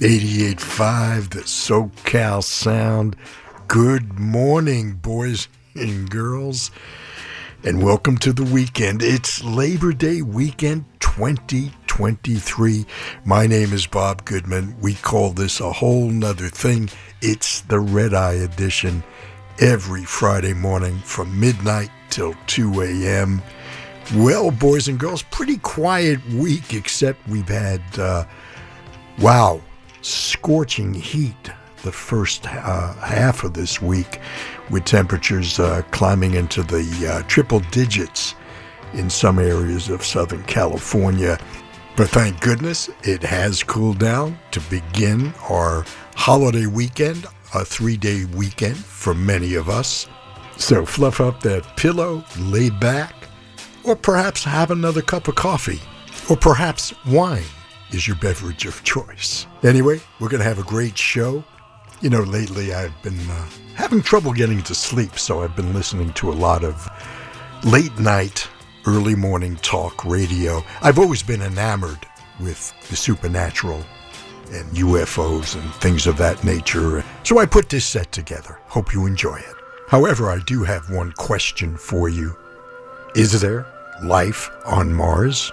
88.5, the SoCal Sound. Good morning, boys and girls, and welcome to the weekend. It's Labor Day weekend 2023. My name is Bob Goodman. We call this a whole nother thing. It's the Red Eye Edition every Friday morning from midnight till 2 a.m. Well, boys and girls, pretty quiet week, except we've had, uh, wow, scorching heat the first uh, half of this week, with temperatures uh, climbing into the uh, triple digits in some areas of Southern California. But thank goodness it has cooled down to begin our holiday weekend, a three day weekend for many of us. So fluff up that pillow, lay back, or perhaps have another cup of coffee, or perhaps wine is your beverage of choice. Anyway, we're going to have a great show. You know, lately I've been uh, having trouble getting to sleep, so I've been listening to a lot of late night, early morning talk radio. I've always been enamored with the supernatural and UFOs and things of that nature, so I put this set together. Hope you enjoy it. However, I do have one question for you. Is there life on Mars?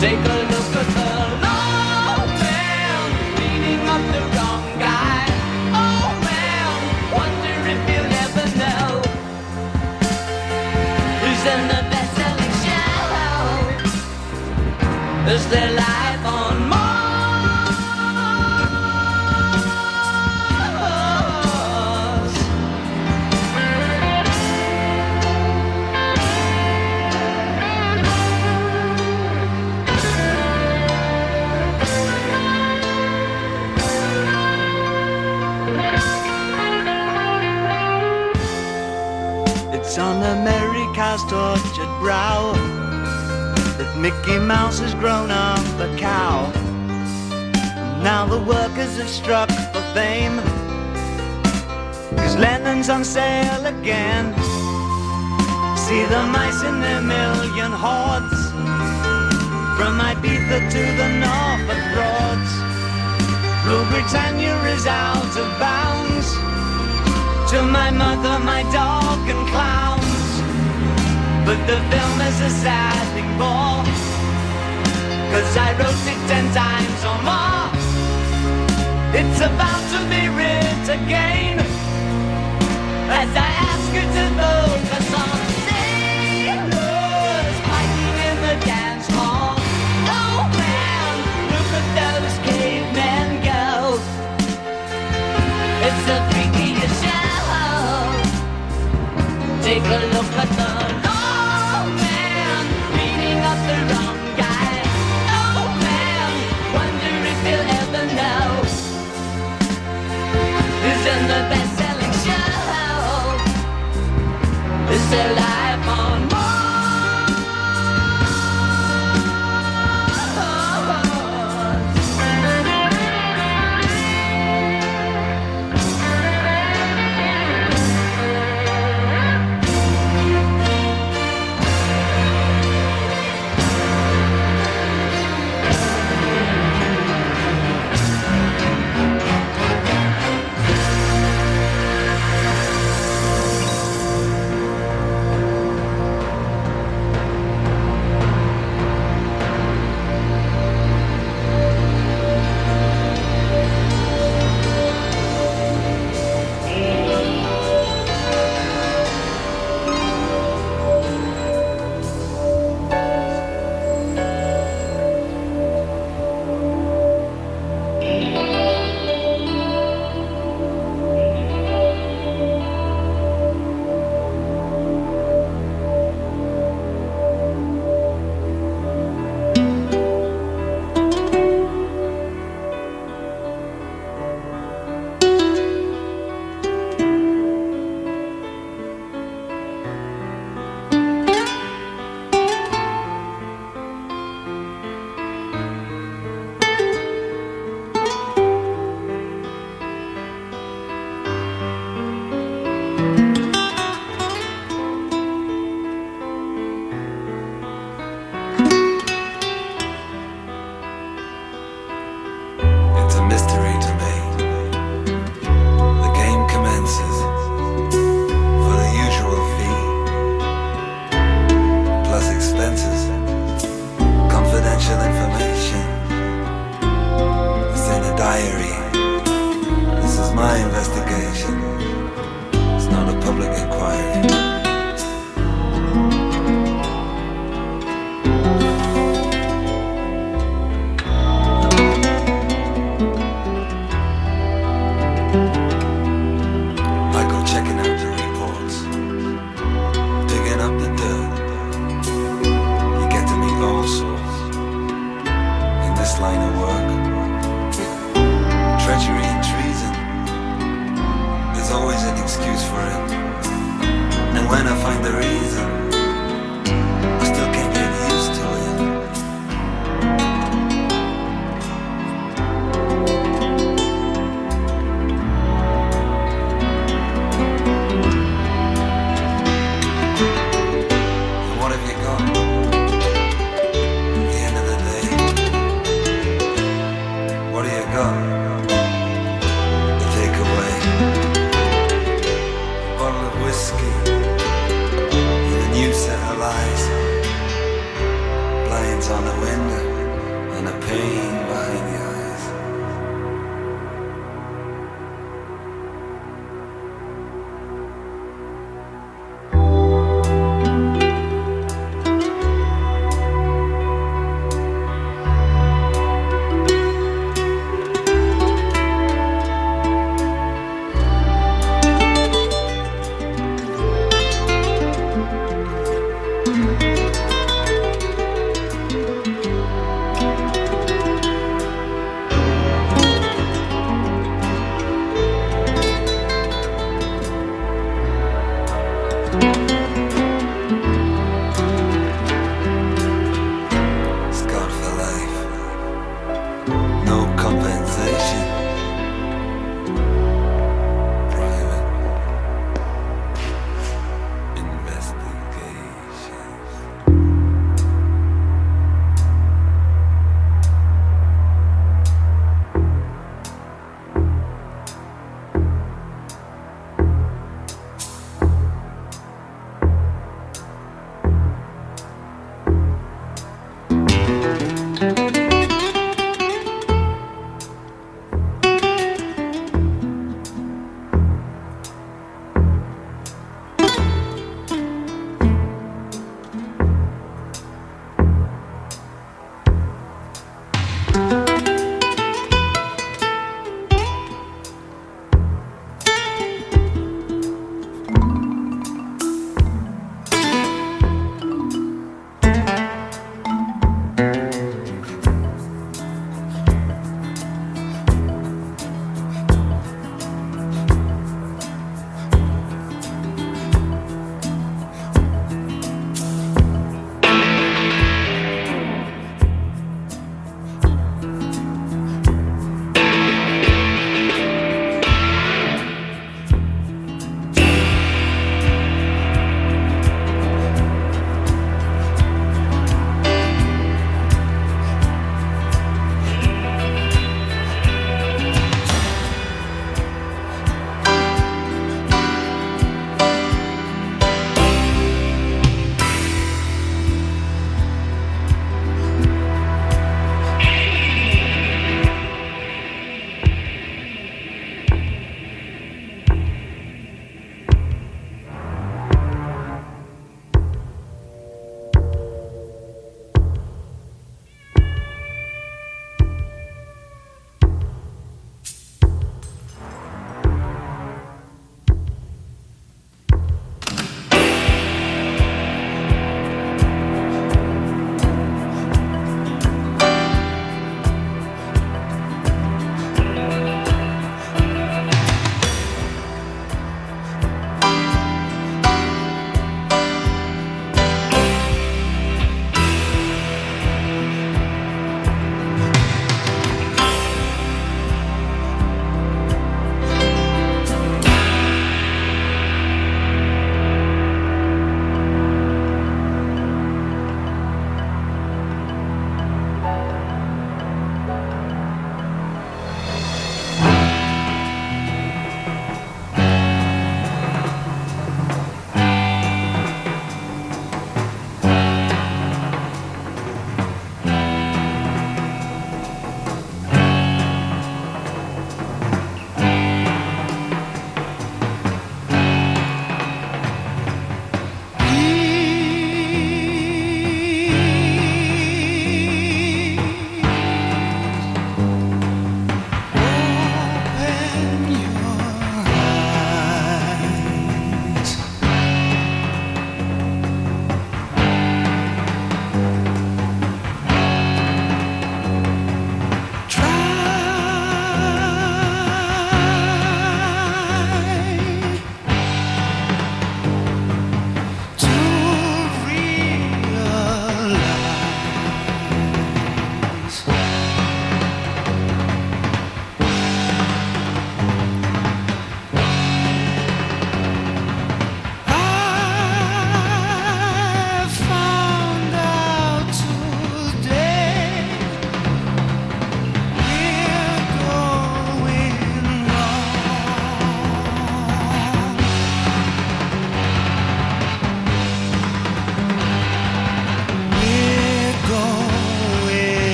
Take a look at the long It's on America's tortured brow that Mickey Mouse has grown up a cow. And now the workers have struck for fame. Cause Lennon's on sale again. See the mice in their million hordes. From Ibiza to the Norfolk Broads. Rule Britannia is out of bounds to my mother, my dog, and clowns. But the film is a sad thing more. Cause I wrote it ten times or more. It's about to be writ again. As I ask you to focus Take a look at the man beating up the wrong guy. Oh man, wonder if you'll ever know in the best-selling show.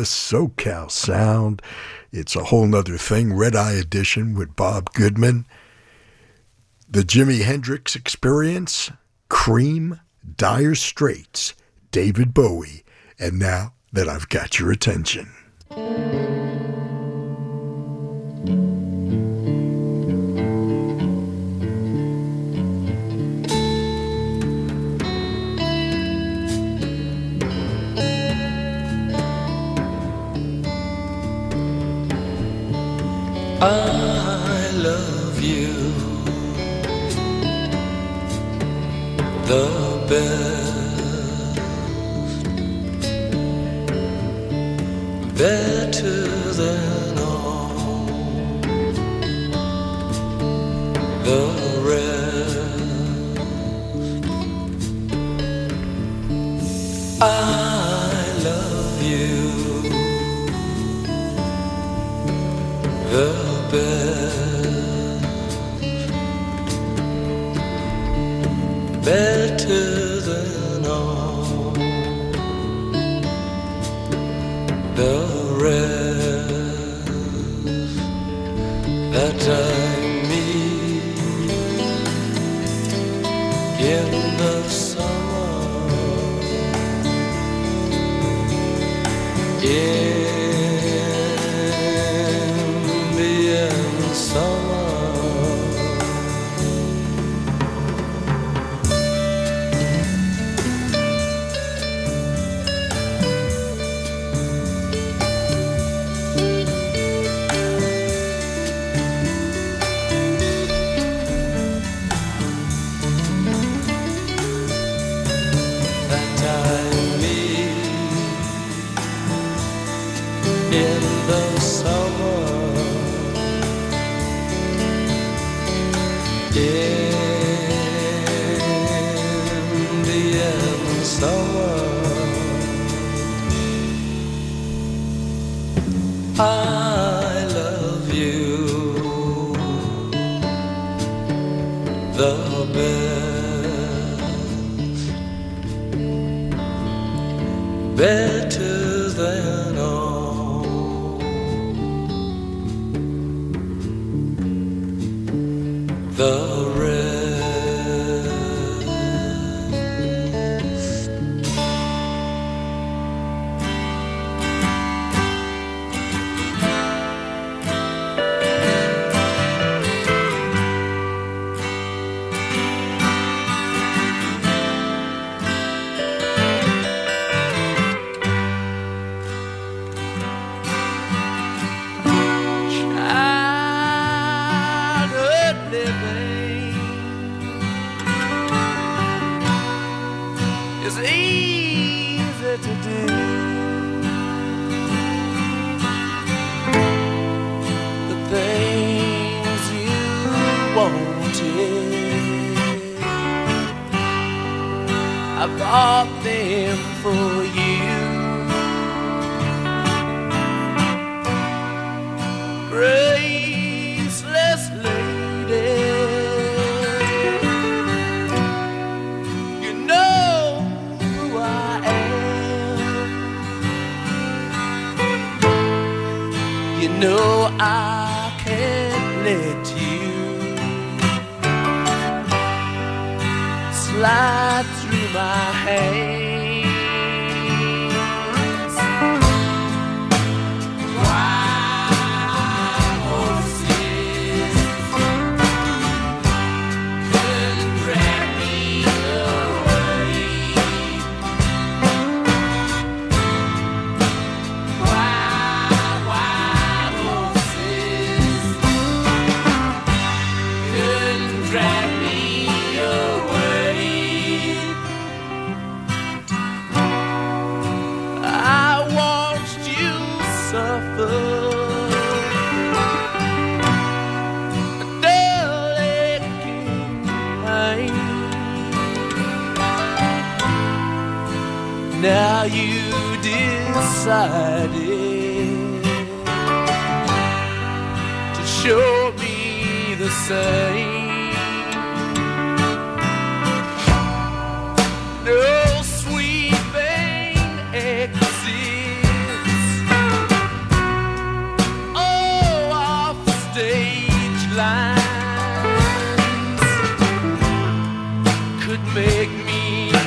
the SoCal sound. It's a whole nother thing. Red Eye Edition with Bob Goodman. The Jimi Hendrix Experience, Cream, Dire Straits, David Bowie, and now that I've got your attention. Make me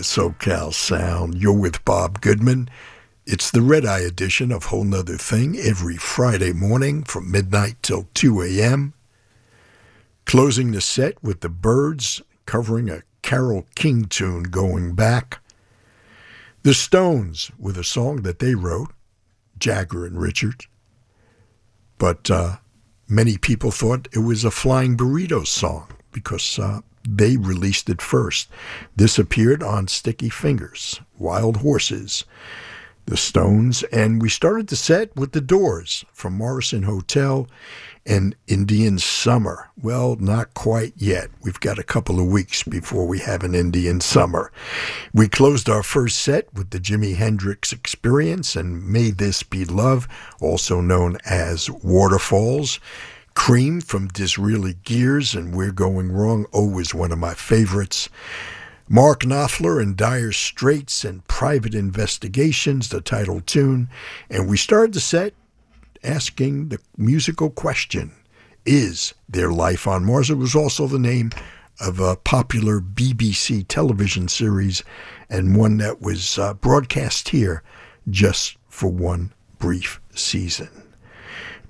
the SoCal Sound. You're with Bob Goodman. It's the Red Eye edition of Whole Nother Thing every Friday morning from midnight till 2 a.m. Closing the set with the Byrds covering a Carole King tune going back. The Stones with a song that they wrote, Jagger and Richards. But uh, many people thought it was a Flying Burrito song because uh, they released it first. This appeared on Sticky Fingers, Wild Horses, The Stones, and we started the set with The Doors from Morrison Hotel and Indian Summer. Well, not quite yet. We've got a couple of weeks before we have an Indian Summer. We closed our first set with the Jimi Hendrix Experience and May This Be Love, also known as Waterfalls. Cream from Disraeli Gears and We're Going Wrong, always one of my favorites. Mark Knopfler and Dire Straits and Private Investigations, the title tune. And we started the set asking the musical question Is there life on Mars? It was also the name of a popular BBC television series and one that was uh, broadcast here just for one brief season.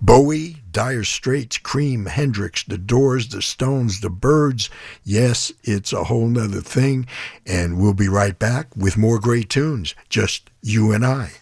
Bowie, Dire Straits, Cream, Hendrix, The Doors, The Stones, The Byrds. Yes, it's a whole nother thing. And we'll be right back with more great tunes. Just you and I.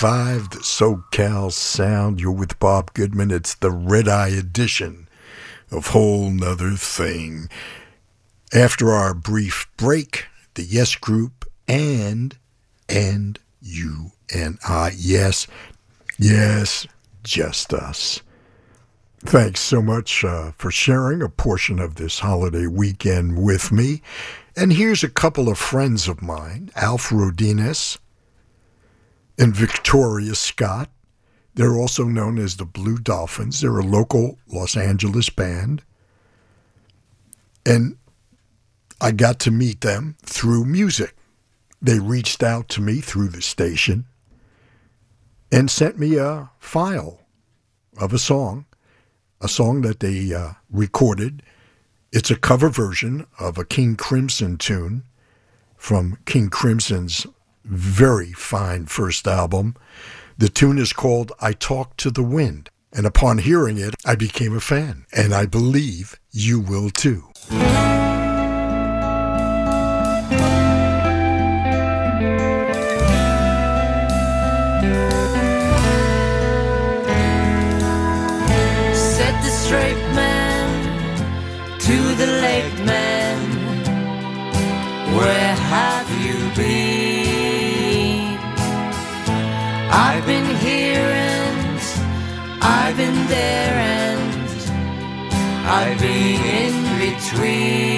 88.5, the SoCal Sound. You're with Bob Goodman. It's the Red Eye edition of Whole Nother Thing. After our brief break, the Yes Group and, and you and I. Yes, yes, just us. Thanks so much uh, for sharing a portion of this holiday weekend with me. And here's a couple of friends of mine, Alf Rodines and Victoria Scott. They're also known as the Blue Dolphins. They're a local Los Angeles band. And I got to meet them through music. They reached out to me through the station and sent me a file of a song, a song that they uh, recorded. It's a cover version of a King Crimson tune from King Crimson's very fine first album. The tune is called I Talk to the Wind. And upon hearing it, I became a fan. And I believe you will too. Between.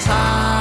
Time.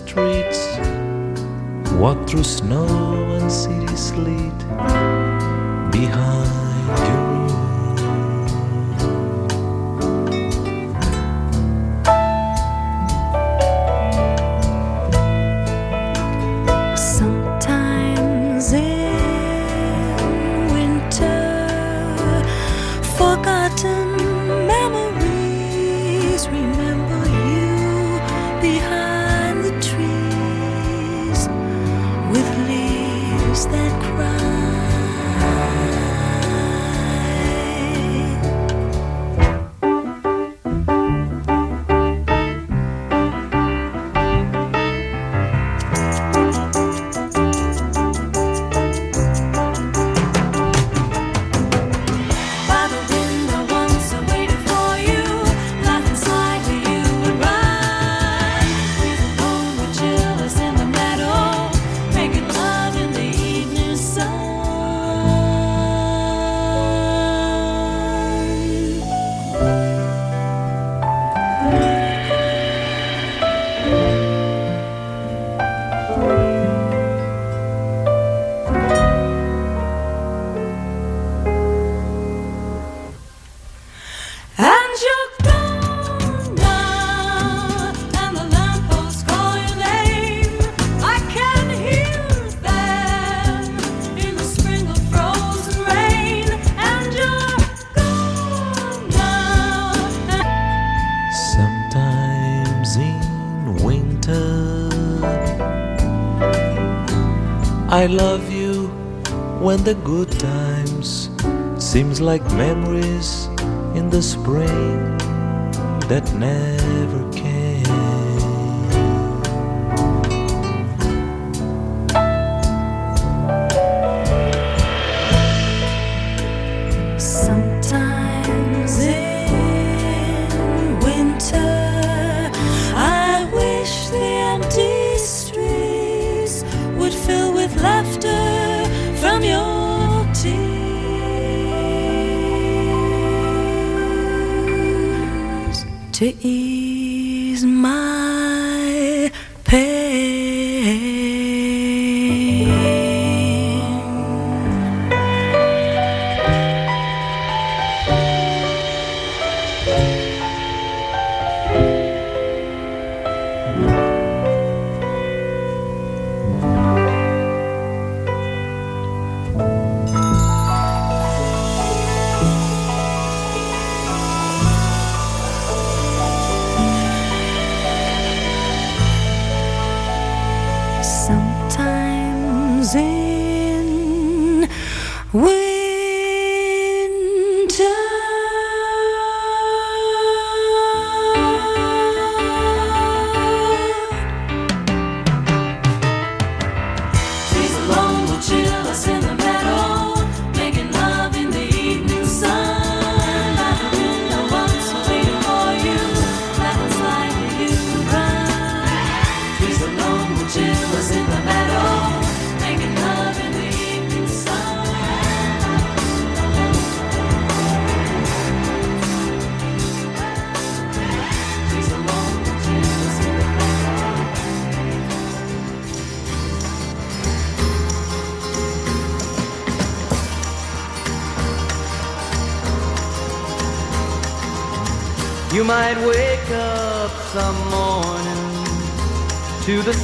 Into I love you when the good times seems like memories in the spring that never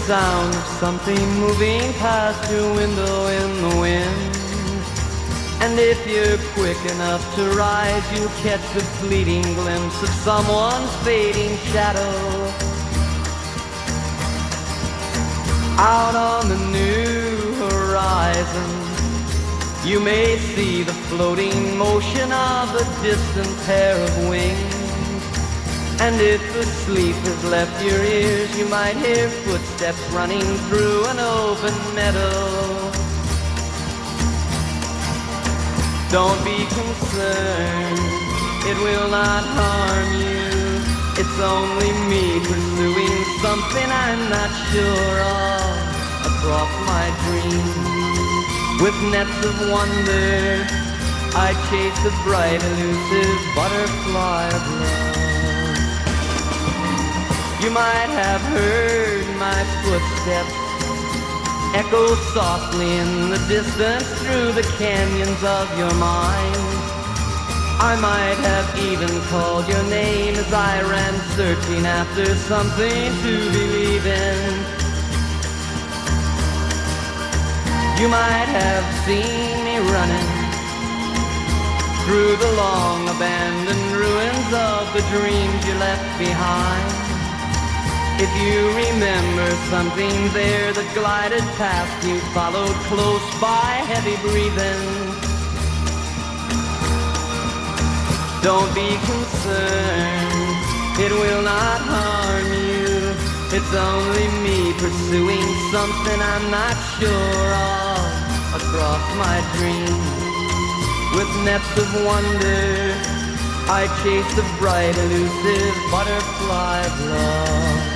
sound of something moving past your window in the wind. And if you're quick enough to rise, you'll catch a fleeting glimpse of someone's fading shadow. Out on the new horizon, you may see the floating motion of a distant pair of wings. And if the sleep has left your ears, you might hear footsteps running through an open meadow. Don't be concerned, it will not harm you. It's only me pursuing something I'm not sure of across my dreams. With nets of wonder, I chase a bright, elusive butterfly of love. You might have heard my footsteps echo softly in the distance through the canyons of your mind. I might have even called your name as I ran searching after something to believe in. You might have seen me running through the long abandoned ruins of the dreams you left behind. If you remember something there that glided past you, followed close by heavy breathing. Don't be concerned, it will not harm you. It's only me pursuing something I'm not sure of across my dreams. With nets of wonder, I chase the bright, elusive butterfly of love.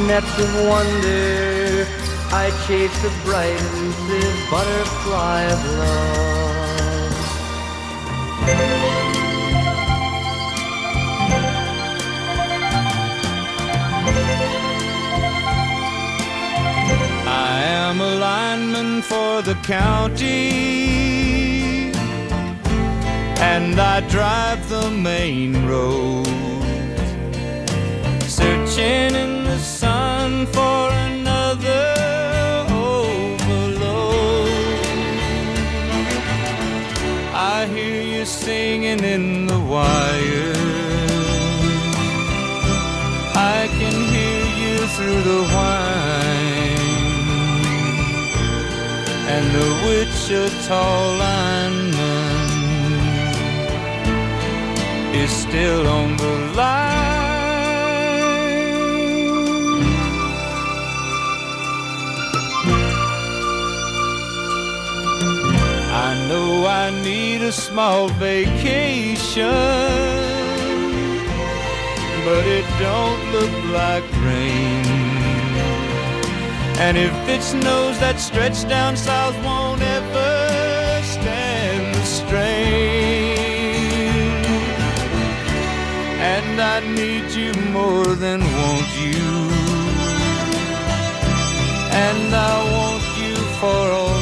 Nets of wonder, I chase the bright, elusive butterfly of love. I am a lineman for the county, and I drive the main road, searching for another overload. I hear you singing in the wire. I can hear you through the whine and the Wichita lineman is still on the line. Need a small vacation, but it don't look like rain. And if it snows, that stretch down south won't ever stand the strain. And I need you more than want you. And I want you for all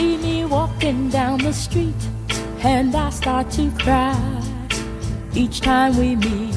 See me walking down the street and I start to cry each time we meet,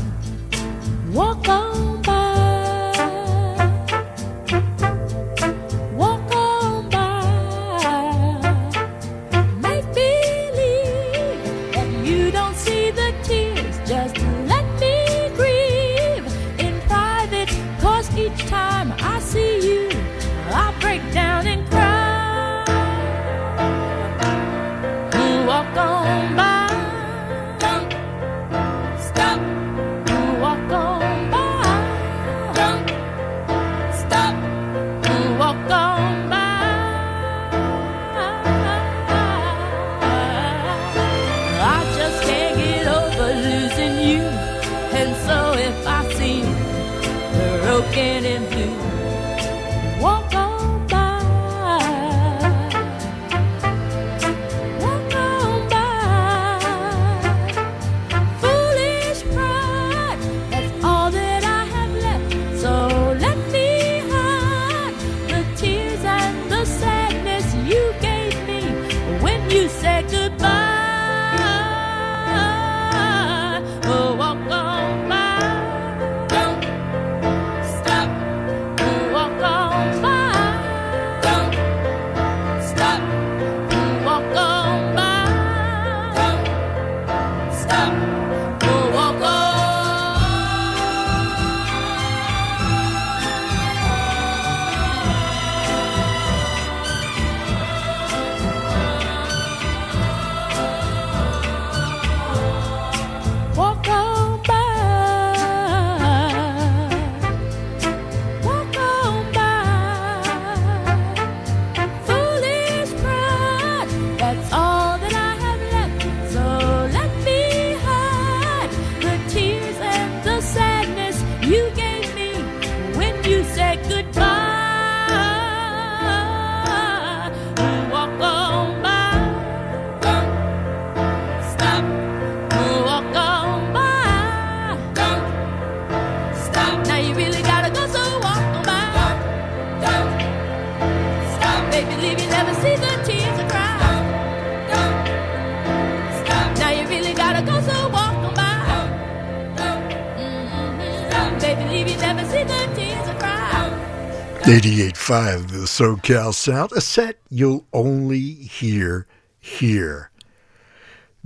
SoCal Sound, a set you'll only hear here.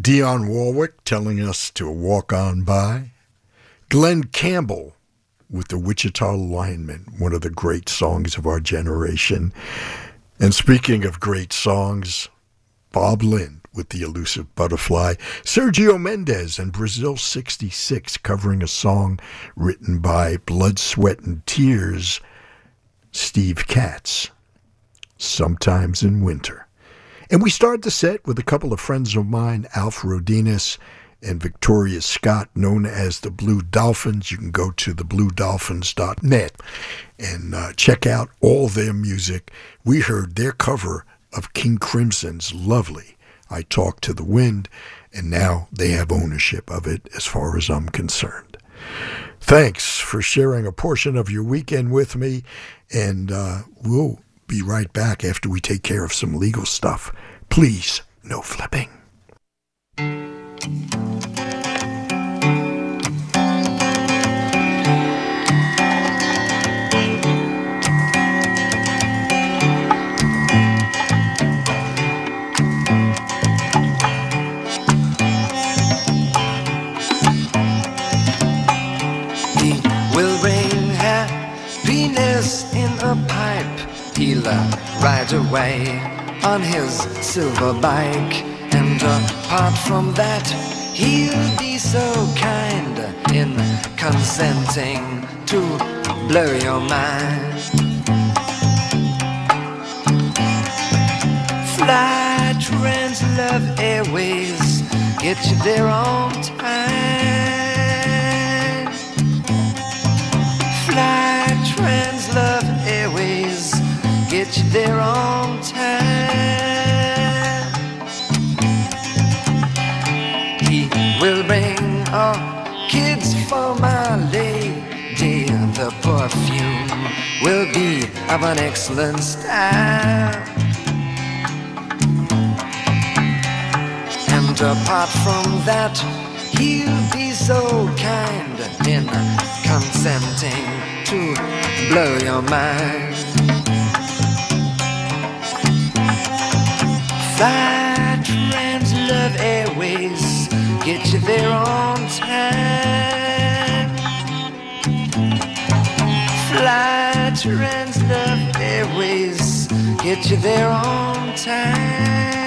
Dionne Warwick telling us to walk on by. Glen Campbell with the Wichita Lineman, one of the great songs of our generation. And speaking of great songs, Bob Lind with The Elusive Butterfly, Sergio Mendes and Brasil 66 covering a song written by Blood, Sweat, and Tears, Steve Katz, Sometimes in Winter. And we start the set with a couple of friends of mine, Alf Rodinas and Victoria Scott, known as the Blue Dolphins. You can go to thebluedolphins.net and uh, check out all their music. We heard their cover of King Crimson's Lovely. I Talk to the Wind, and now they have ownership of it as far as I'm concerned. Thanks for sharing a portion of your weekend with me, and uh, we'll be right back after we take care of some legal stuff. Please, no flipping. In a pipe. He'll uh, ride away on his silver bike. And apart from that, he'll be so kind in consenting to blow your mind. Fly Trans Love Airways, get you there on time. Fly Trans Love Airways, get you there on time. He will bring all kids for my lady. The perfume will be of an excellent style. And apart from that, he'll be so kind in consenting to blow your mind. Fly Trans Love Airways, get you there on time. Fly Trans Love Airways, get you there on time.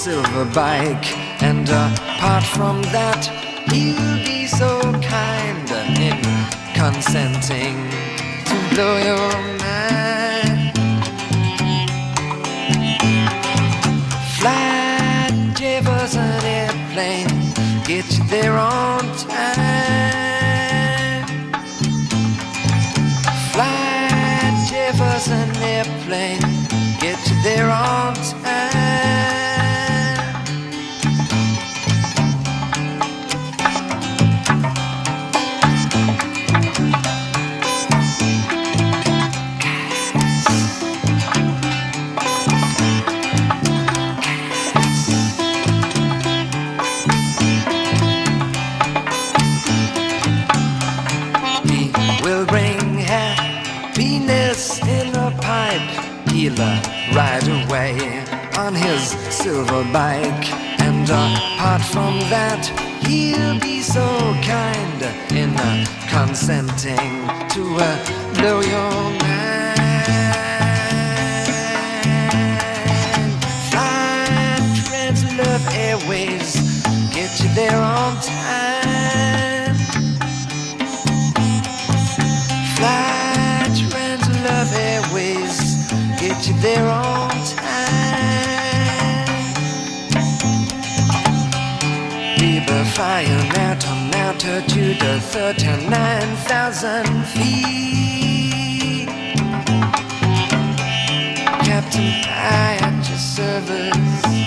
Silver bike. And uh, apart from that, he'll be so kind in consenting to blow your mind. Fly Jefferson airplane, get you there on time. Fly Jefferson airplane, get you there on Uh, ride away on his silver bike. And apart from that, he'll be so kind in uh, consenting to uh, blow your mind. Fly Trans Love Airways, get you there on time. trying out on altitude of 39,000 feet. Captain, I at your service.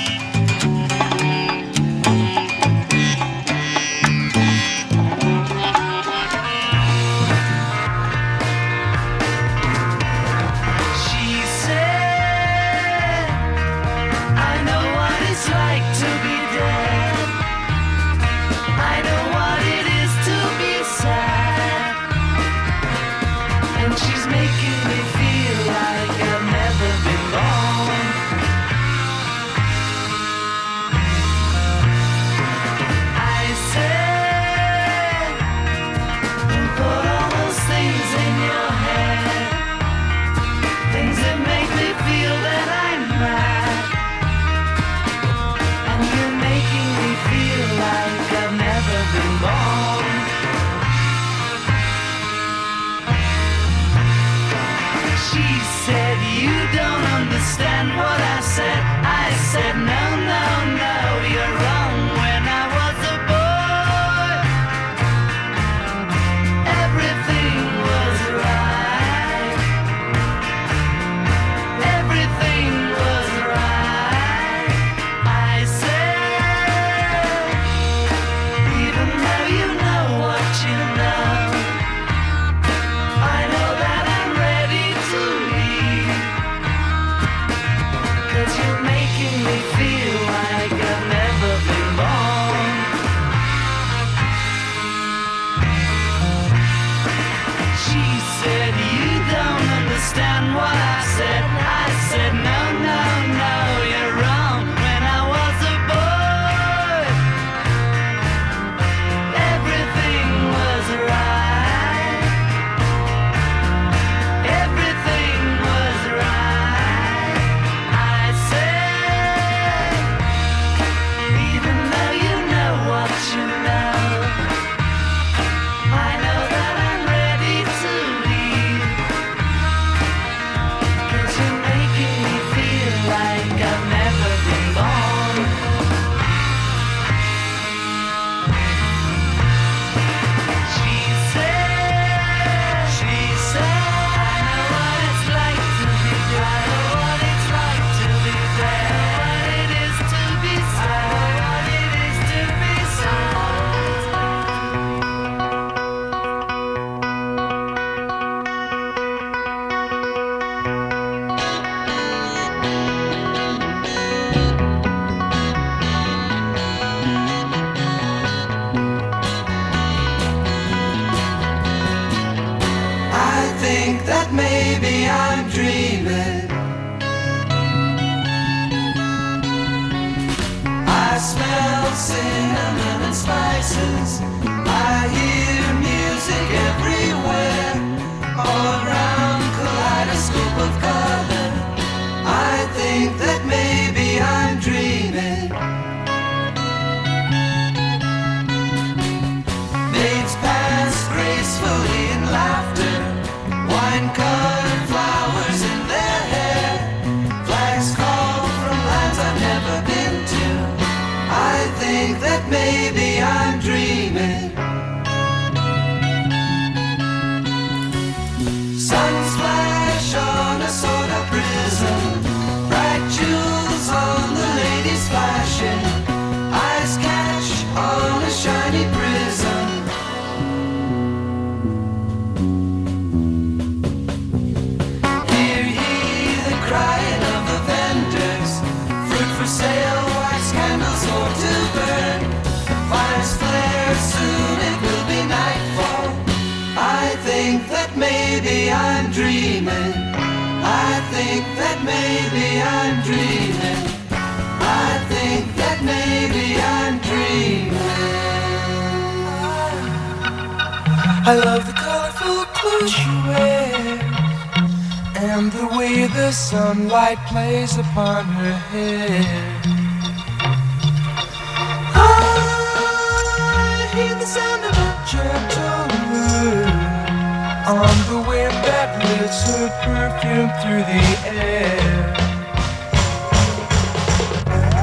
perfume through the air.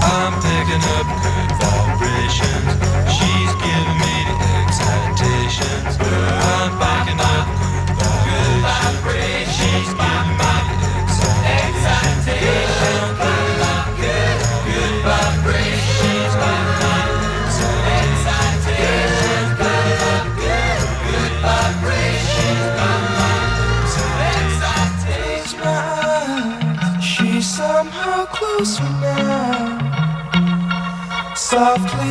I'm picking up good vibrations. She's giving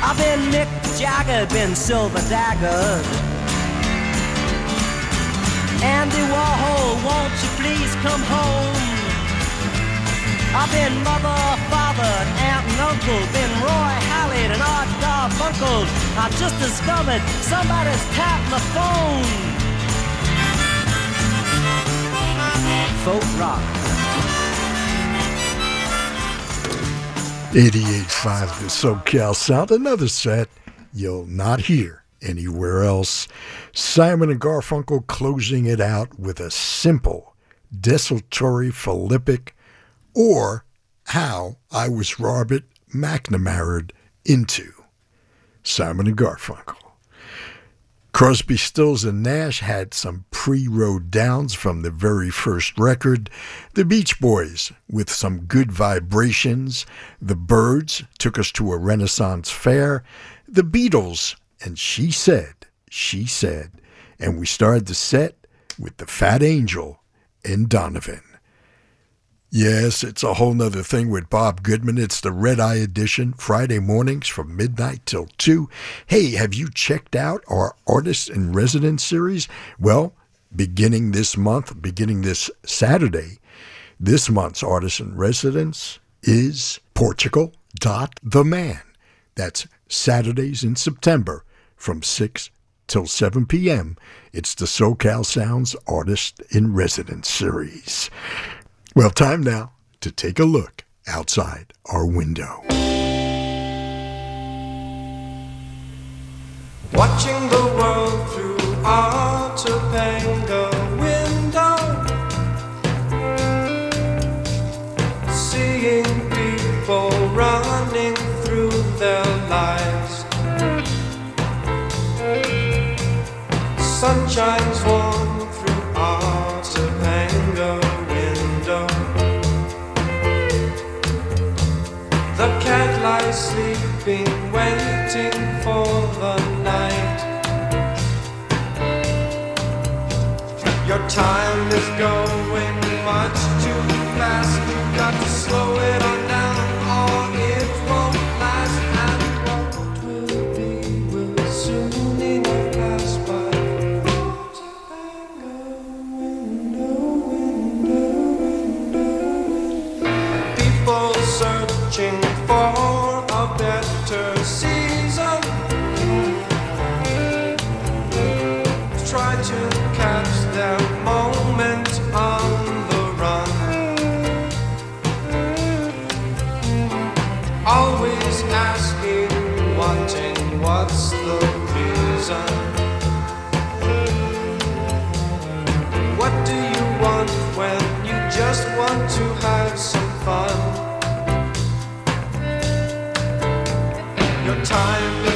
I've been Mick Jagger, been Silver Dagger. Andy Warhol, won't you please come home? I've been mother, father, aunt and uncle, been Roy Halee and Art Garfunkel. I just discovered somebody's tapped my phone. Folk rock. 88.5 The SoCal Sound, another set you'll not hear anywhere else. Simon and Garfunkel closing it out with a simple, desultory Philippic, or how I was Robert McNamaraed into Simon and Garfunkel. Crosby, Stills, and Nash had some pre-road downs from the very first record. The Beach Boys with some good vibrations. The Byrds took us to a Renaissance fair. The Beatles and She Said, She Said. And we started the set with the Fat Angel and Donovan. Yes, it's a whole nother thing with Bob Goodman. It's the Red Eye Edition, Friday mornings from midnight till 2. Hey, have you checked out our Artists in Residence series? Well, beginning this month, beginning this Saturday, this month's Artist in Residence is Portugal Dot the Man. That's Saturdays in September from 6 till 7 p.m. It's the SoCal Sounds Artist in Residence series. Well, time now to take a look outside our window. Watching the world through our Topanga window. Seeing people running through their lives. Sun shines warm sleeping, waiting for the night. Your time is going time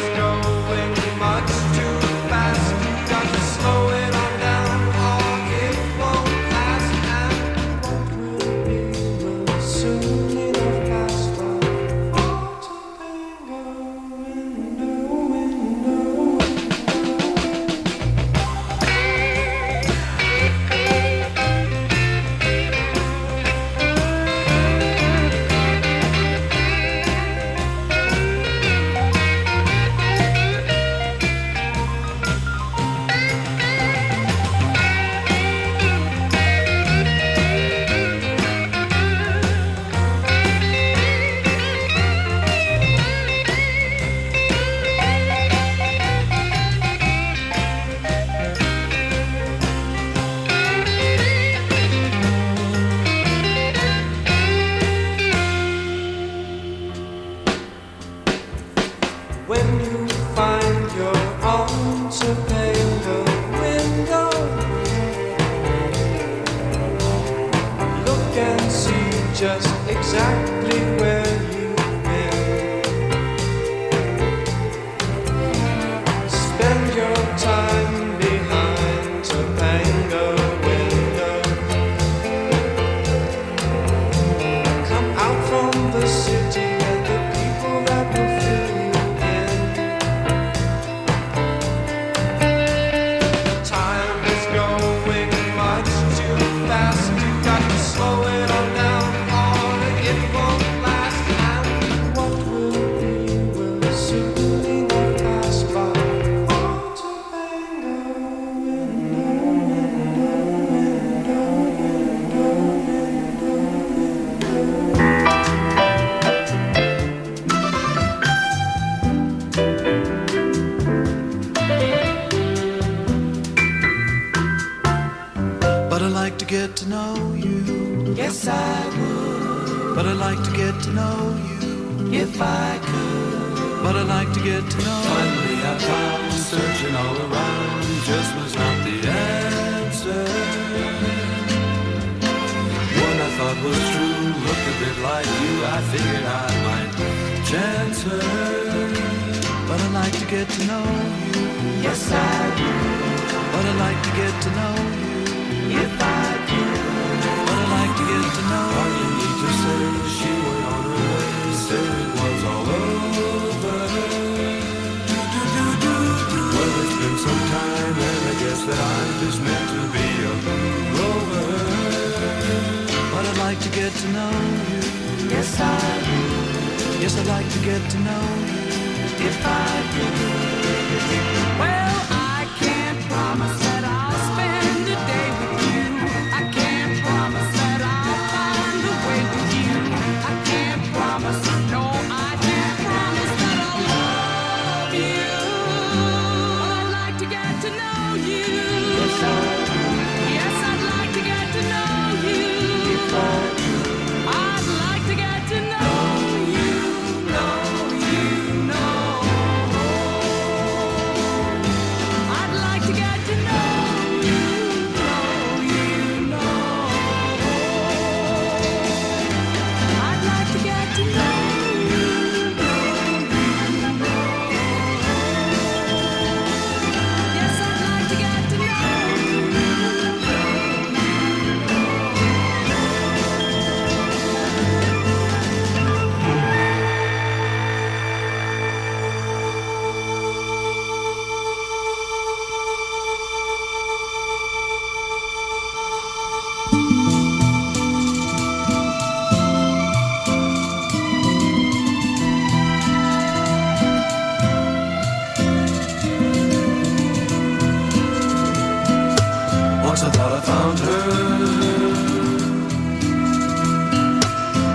found her.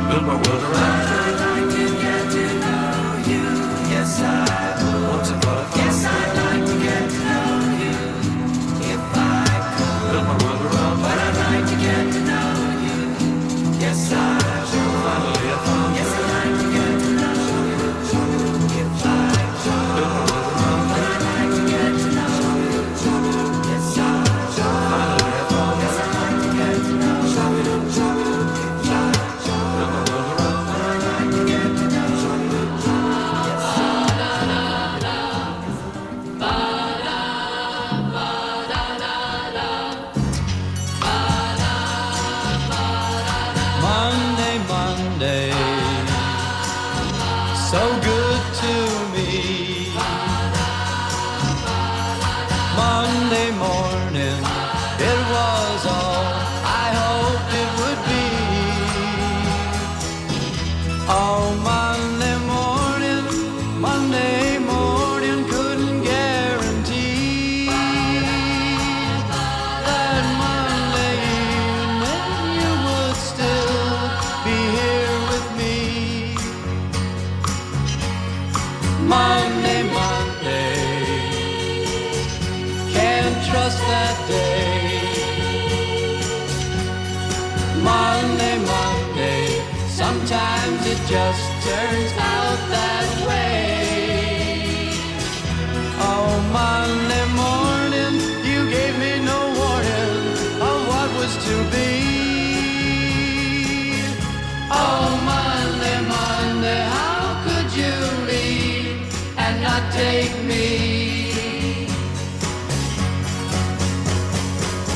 Built my world around her. I didn't get to know you. Yes, I would. Once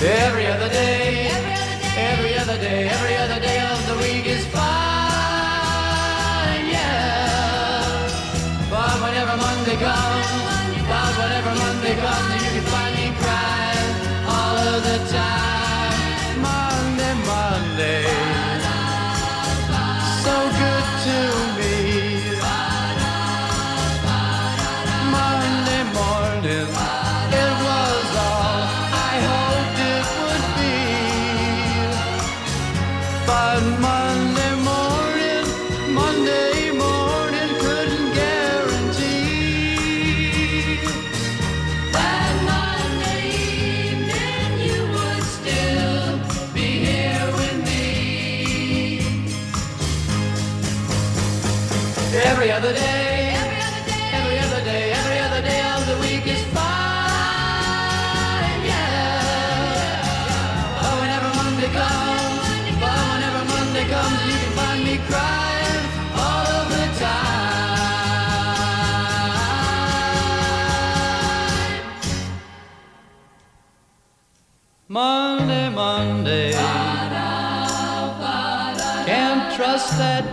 Every other day, every other day, every other day of the week is fine, yeah. But whenever Monday comes, but whenever Monday comes,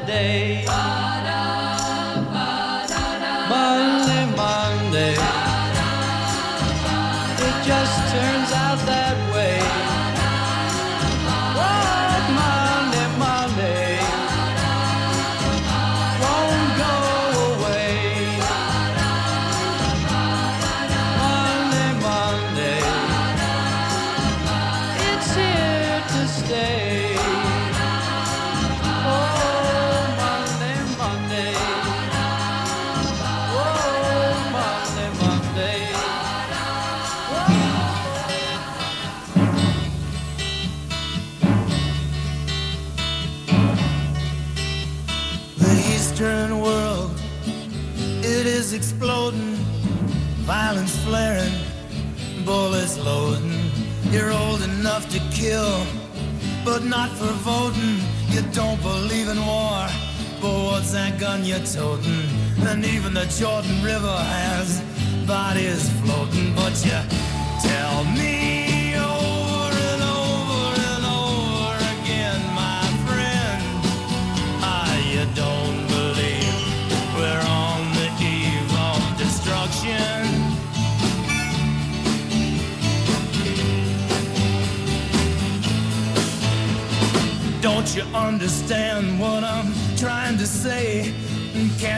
day. Toting? And even the Jordan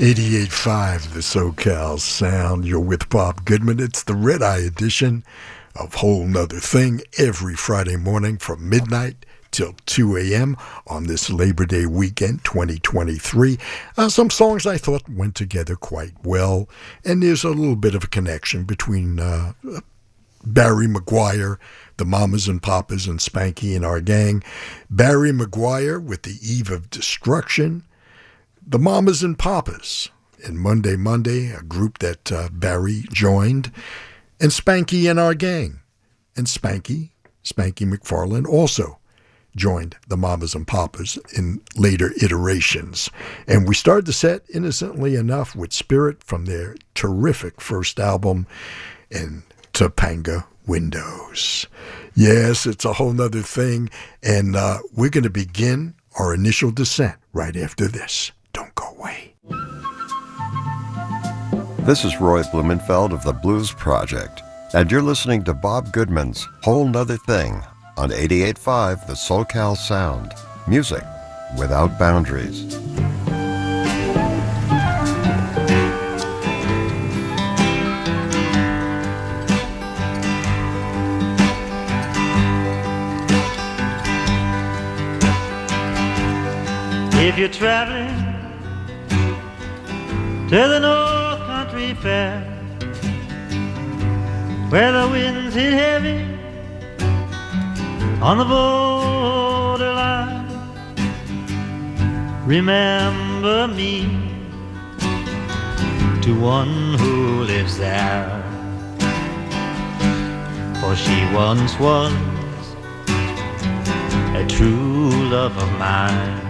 88.5, the SoCal Sound. You're with Bob Goodman. It's the Red Eye edition of Whole Nother Thing every Friday morning from midnight till 2 a.m. on this Labor Day weekend 2023. Uh, some songs I thought went together quite well, and there's a little bit of a connection between uh, Barry McGuire, the Mamas and Papas, and Spanky and our gang. Barry McGuire with The Eve of Destruction, the Mamas and Papas, and Monday Monday, a group that uh, Barry joined, and Spanky and our gang. And Spanky, Spanky McFarland, also joined the Mamas and Papas in later iterations. And we started the set innocently enough with Spirit from their terrific first album, and Topanga Windows. Yes, it's a whole nother thing, and uh, we're going to begin our initial descent right after this. Don't go away. This is Roy Blumenfeld of the Blues Project, and you're listening to Bob Goodman's Whole Nother Thing on 88.5 The SoCal Sound. Music without boundaries. If you're traveling to the North Country Fair, where the winds hit heavy on the borderline, remember me to one who lives there. For she once was a true love of mine.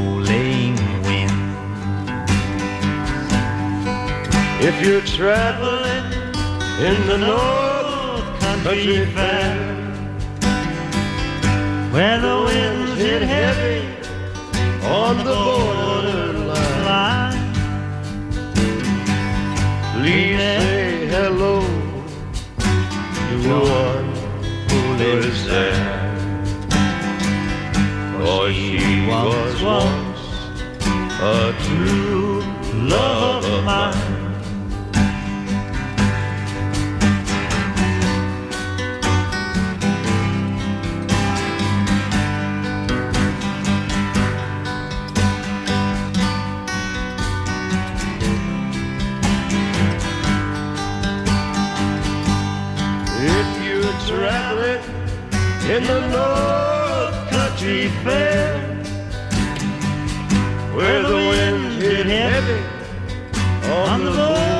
If you're traveling in the North Country Fair, where the winds hit heavy on the borderline, please say hello to one who lives there. For she was once a true love of mine. In the North Country Fair, where the winds hit heavy on the borderline,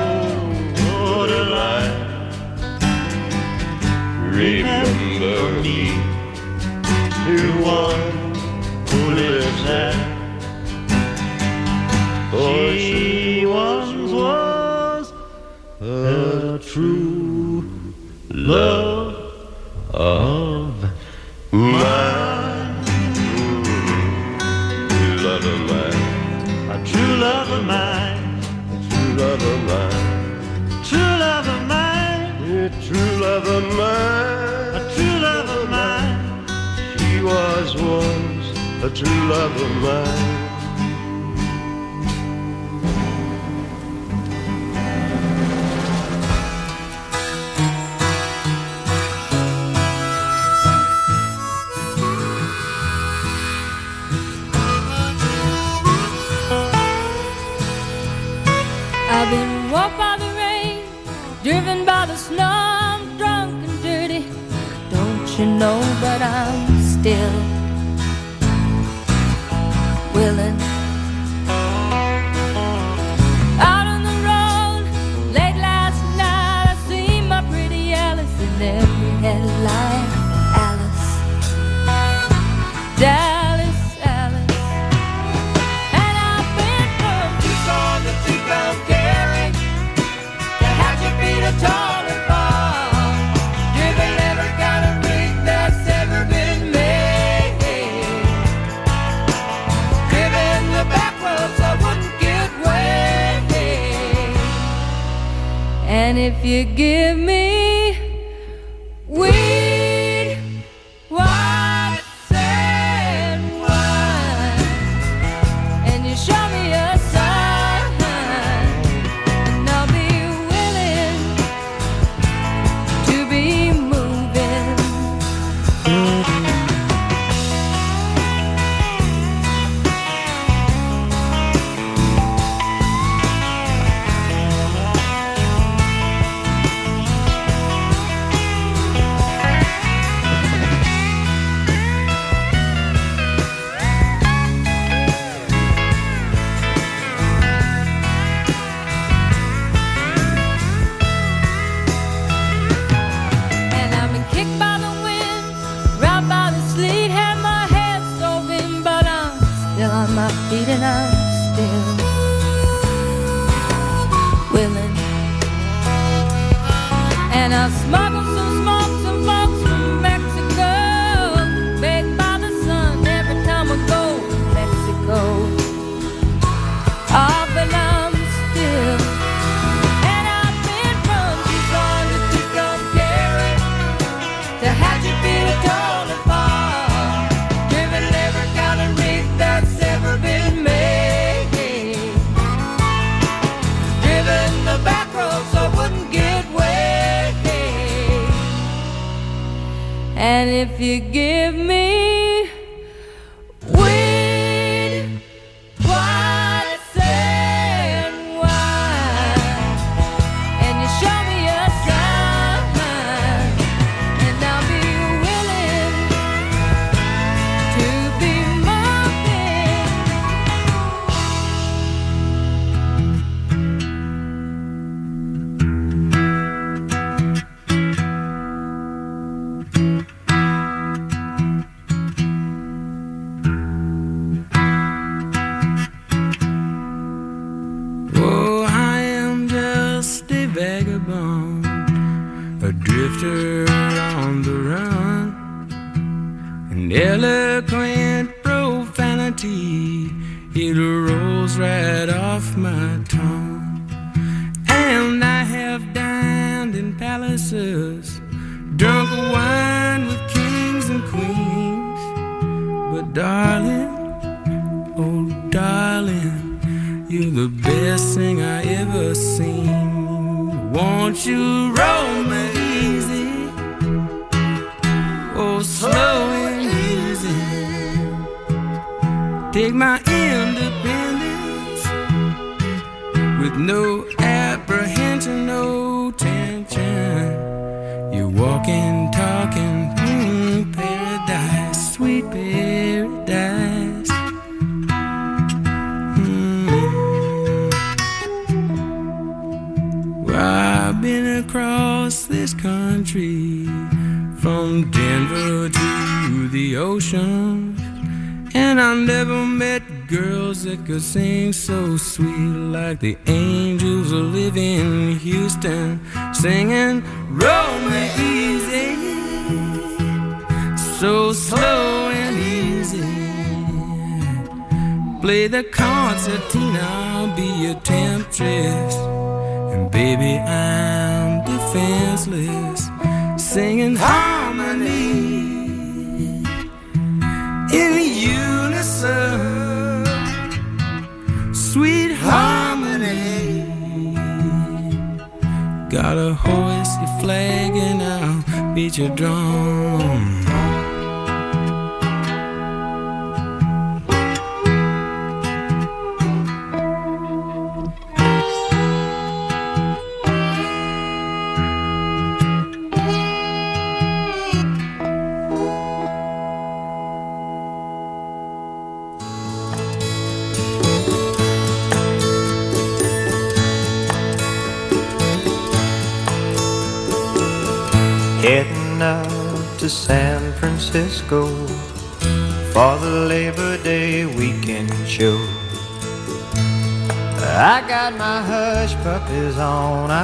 Oh,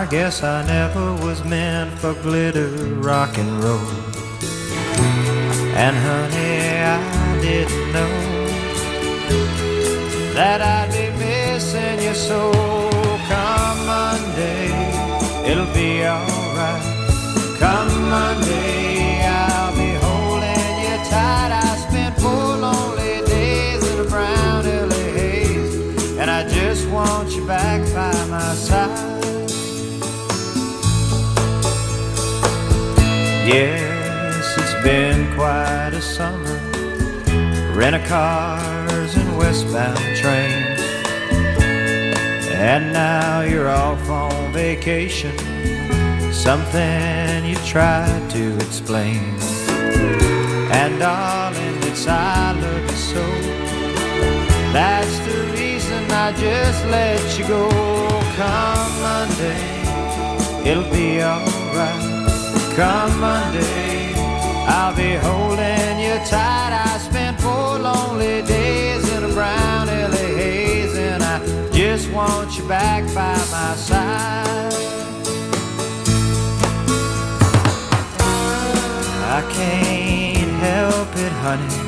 guess I never was meant for glitter rockin' cars and westbound trains. And now you're off on vacation, something you tried to explain. And darling, it's I love you so. That's the reason I just let you go. Come Monday, it'll be alright. Come Monday, I'll be holding you tight. I lonely days in a brown LA haze, and I just want you back by my side. I can't help it, honey.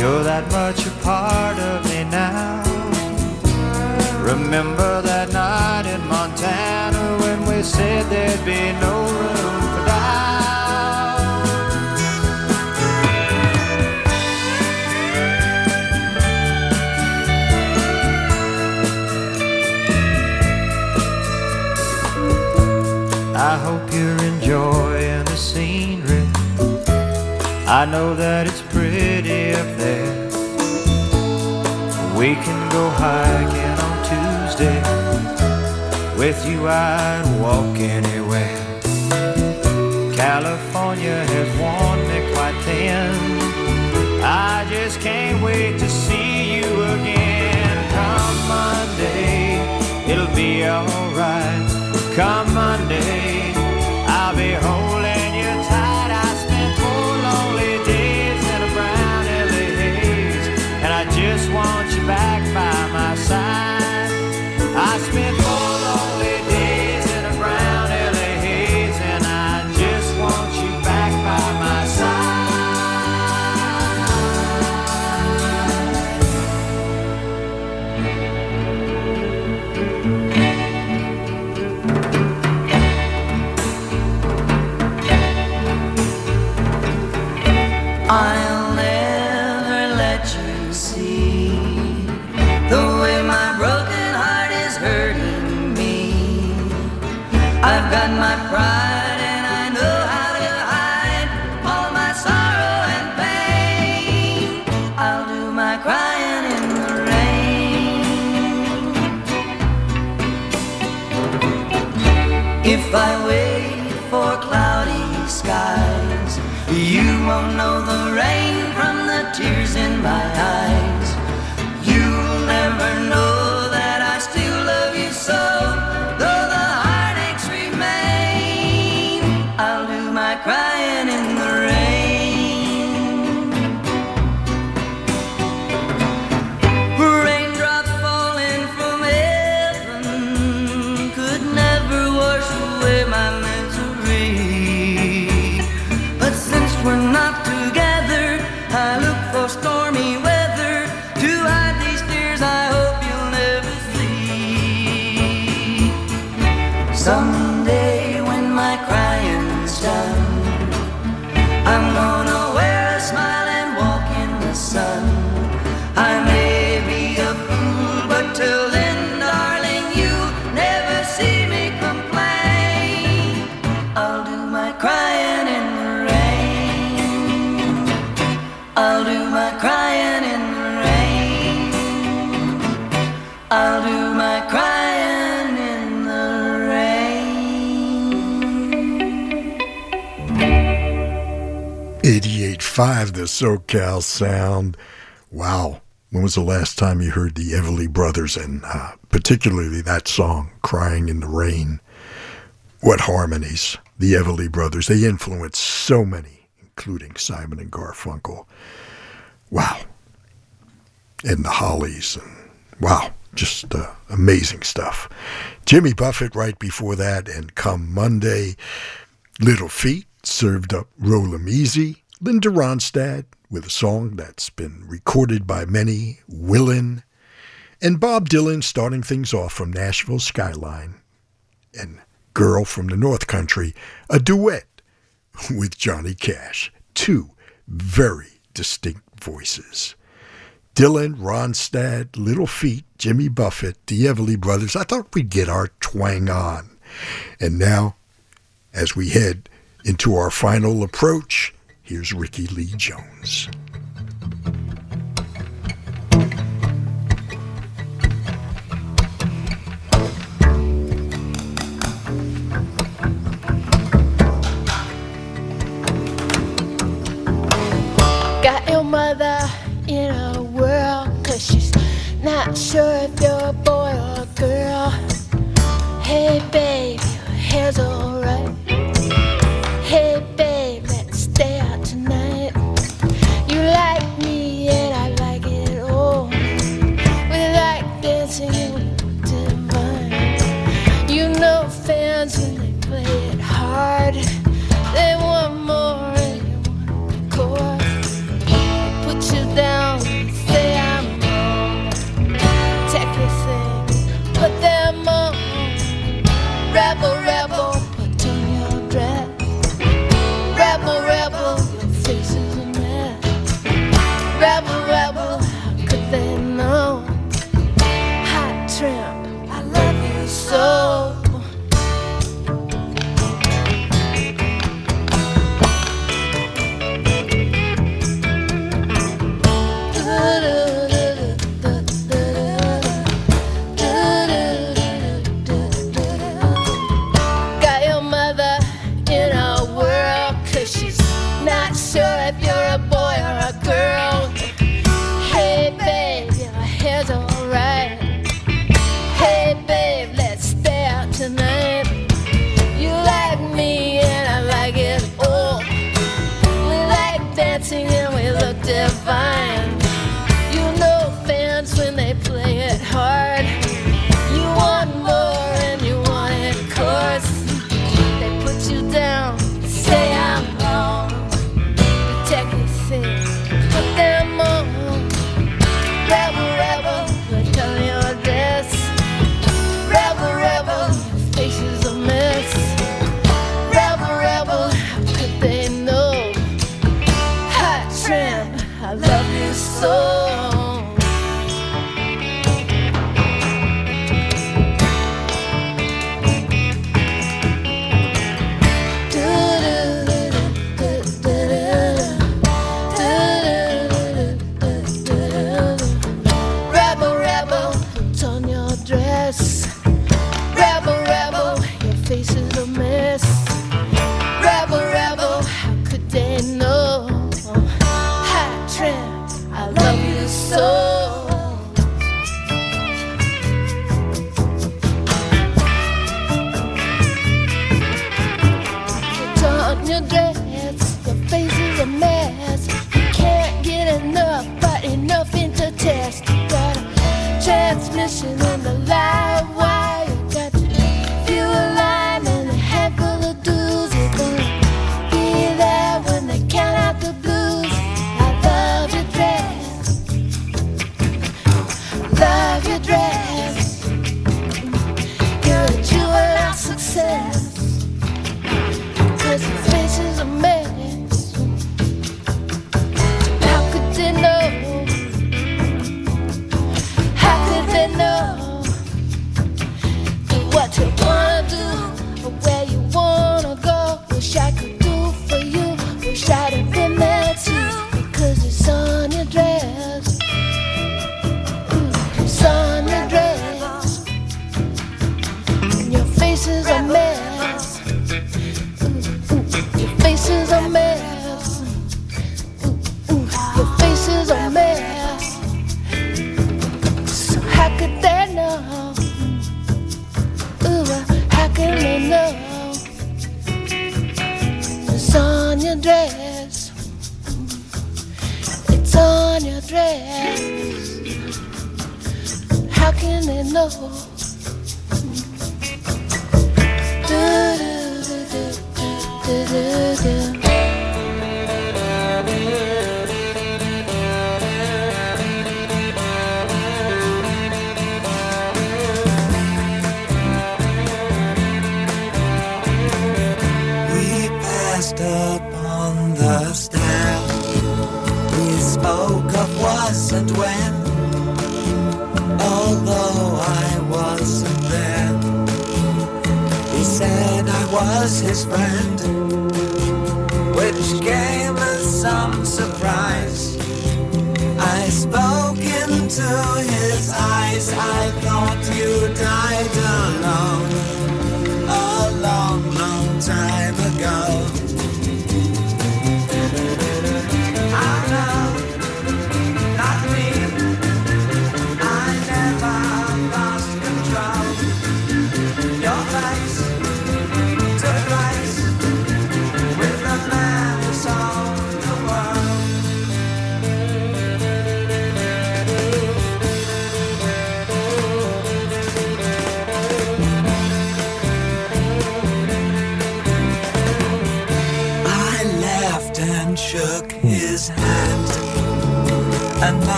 You're that much a part of me now. Remember that night in Montana when we said there'd be no room hope you're enjoying the scenery. I know that it's pretty up there. We can go hiking on Tuesday. With you, I'd walk anywhere. California has worn me quite thin. I just can't wait to see you again. Come Monday, it'll be alright. Come Monday. Five the SoCal sound. Wow. When was the last time you heard the Everly Brothers and uh, particularly that song, Crying in the Rain? What harmonies. The Everly Brothers. They influenced so many, including Simon and Garfunkel. Wow. And the Hollies. And wow. Just uh, amazing stuff. Jimmy Buffett right before that. And come Monday, Little Feat served up Roll 'em Easy. Linda Ronstadt with a song that's been recorded by many, Willin, and Bob Dylan starting things off from Nashville Skyline, and Girl from the North Country, a duet with Johnny Cash. Two very distinct voices. Dylan, Ronstadt, Little Feat, Jimmy Buffett, the Everly Brothers. I thought we'd get our twang on. And now, as we head into our final approach, Here's Rickie Lee Jones. Got your mother in a whirl, cause she's not sure if you're a boy or a girl. Hey, babe, your hair's alright.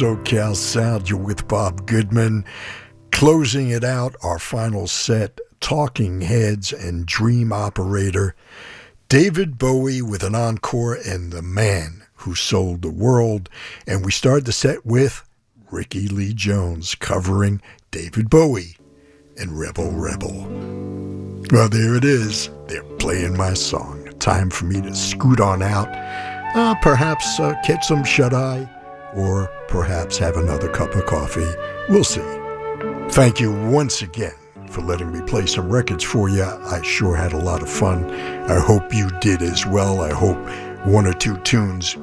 SoCal Sound. You're with Bob Goodman. Closing it out, our final set, Talking Heads and Dream Operator. David Bowie with an encore and The Man Who Sold the World. And we start the set with Rickie Lee Jones covering David Bowie and Rebel Rebel. Well, there it is. They're playing my song. Time for me to scoot on out. Uh, perhaps uh, catch some shut eye, or perhaps have another cup of coffee. We'll see. Thank you once again for letting me play some records for you. I sure had a lot of fun. I hope you did as well. I hope one or two tunes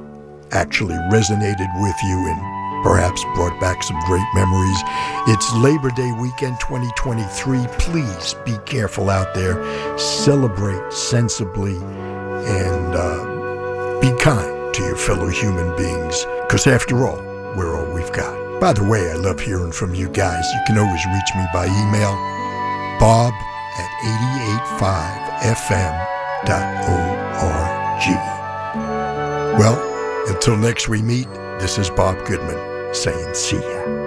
actually resonated with you and perhaps brought back some great memories. It's Labor Day weekend 2023. Please be careful out there. Celebrate sensibly and uh, be kind to your fellow human beings because after all, we're all we've got. By the way, I love hearing from you guys. You can always reach me by email, bob at 885fm.org. Well, until next we meet, this is Bob Goodman saying see ya.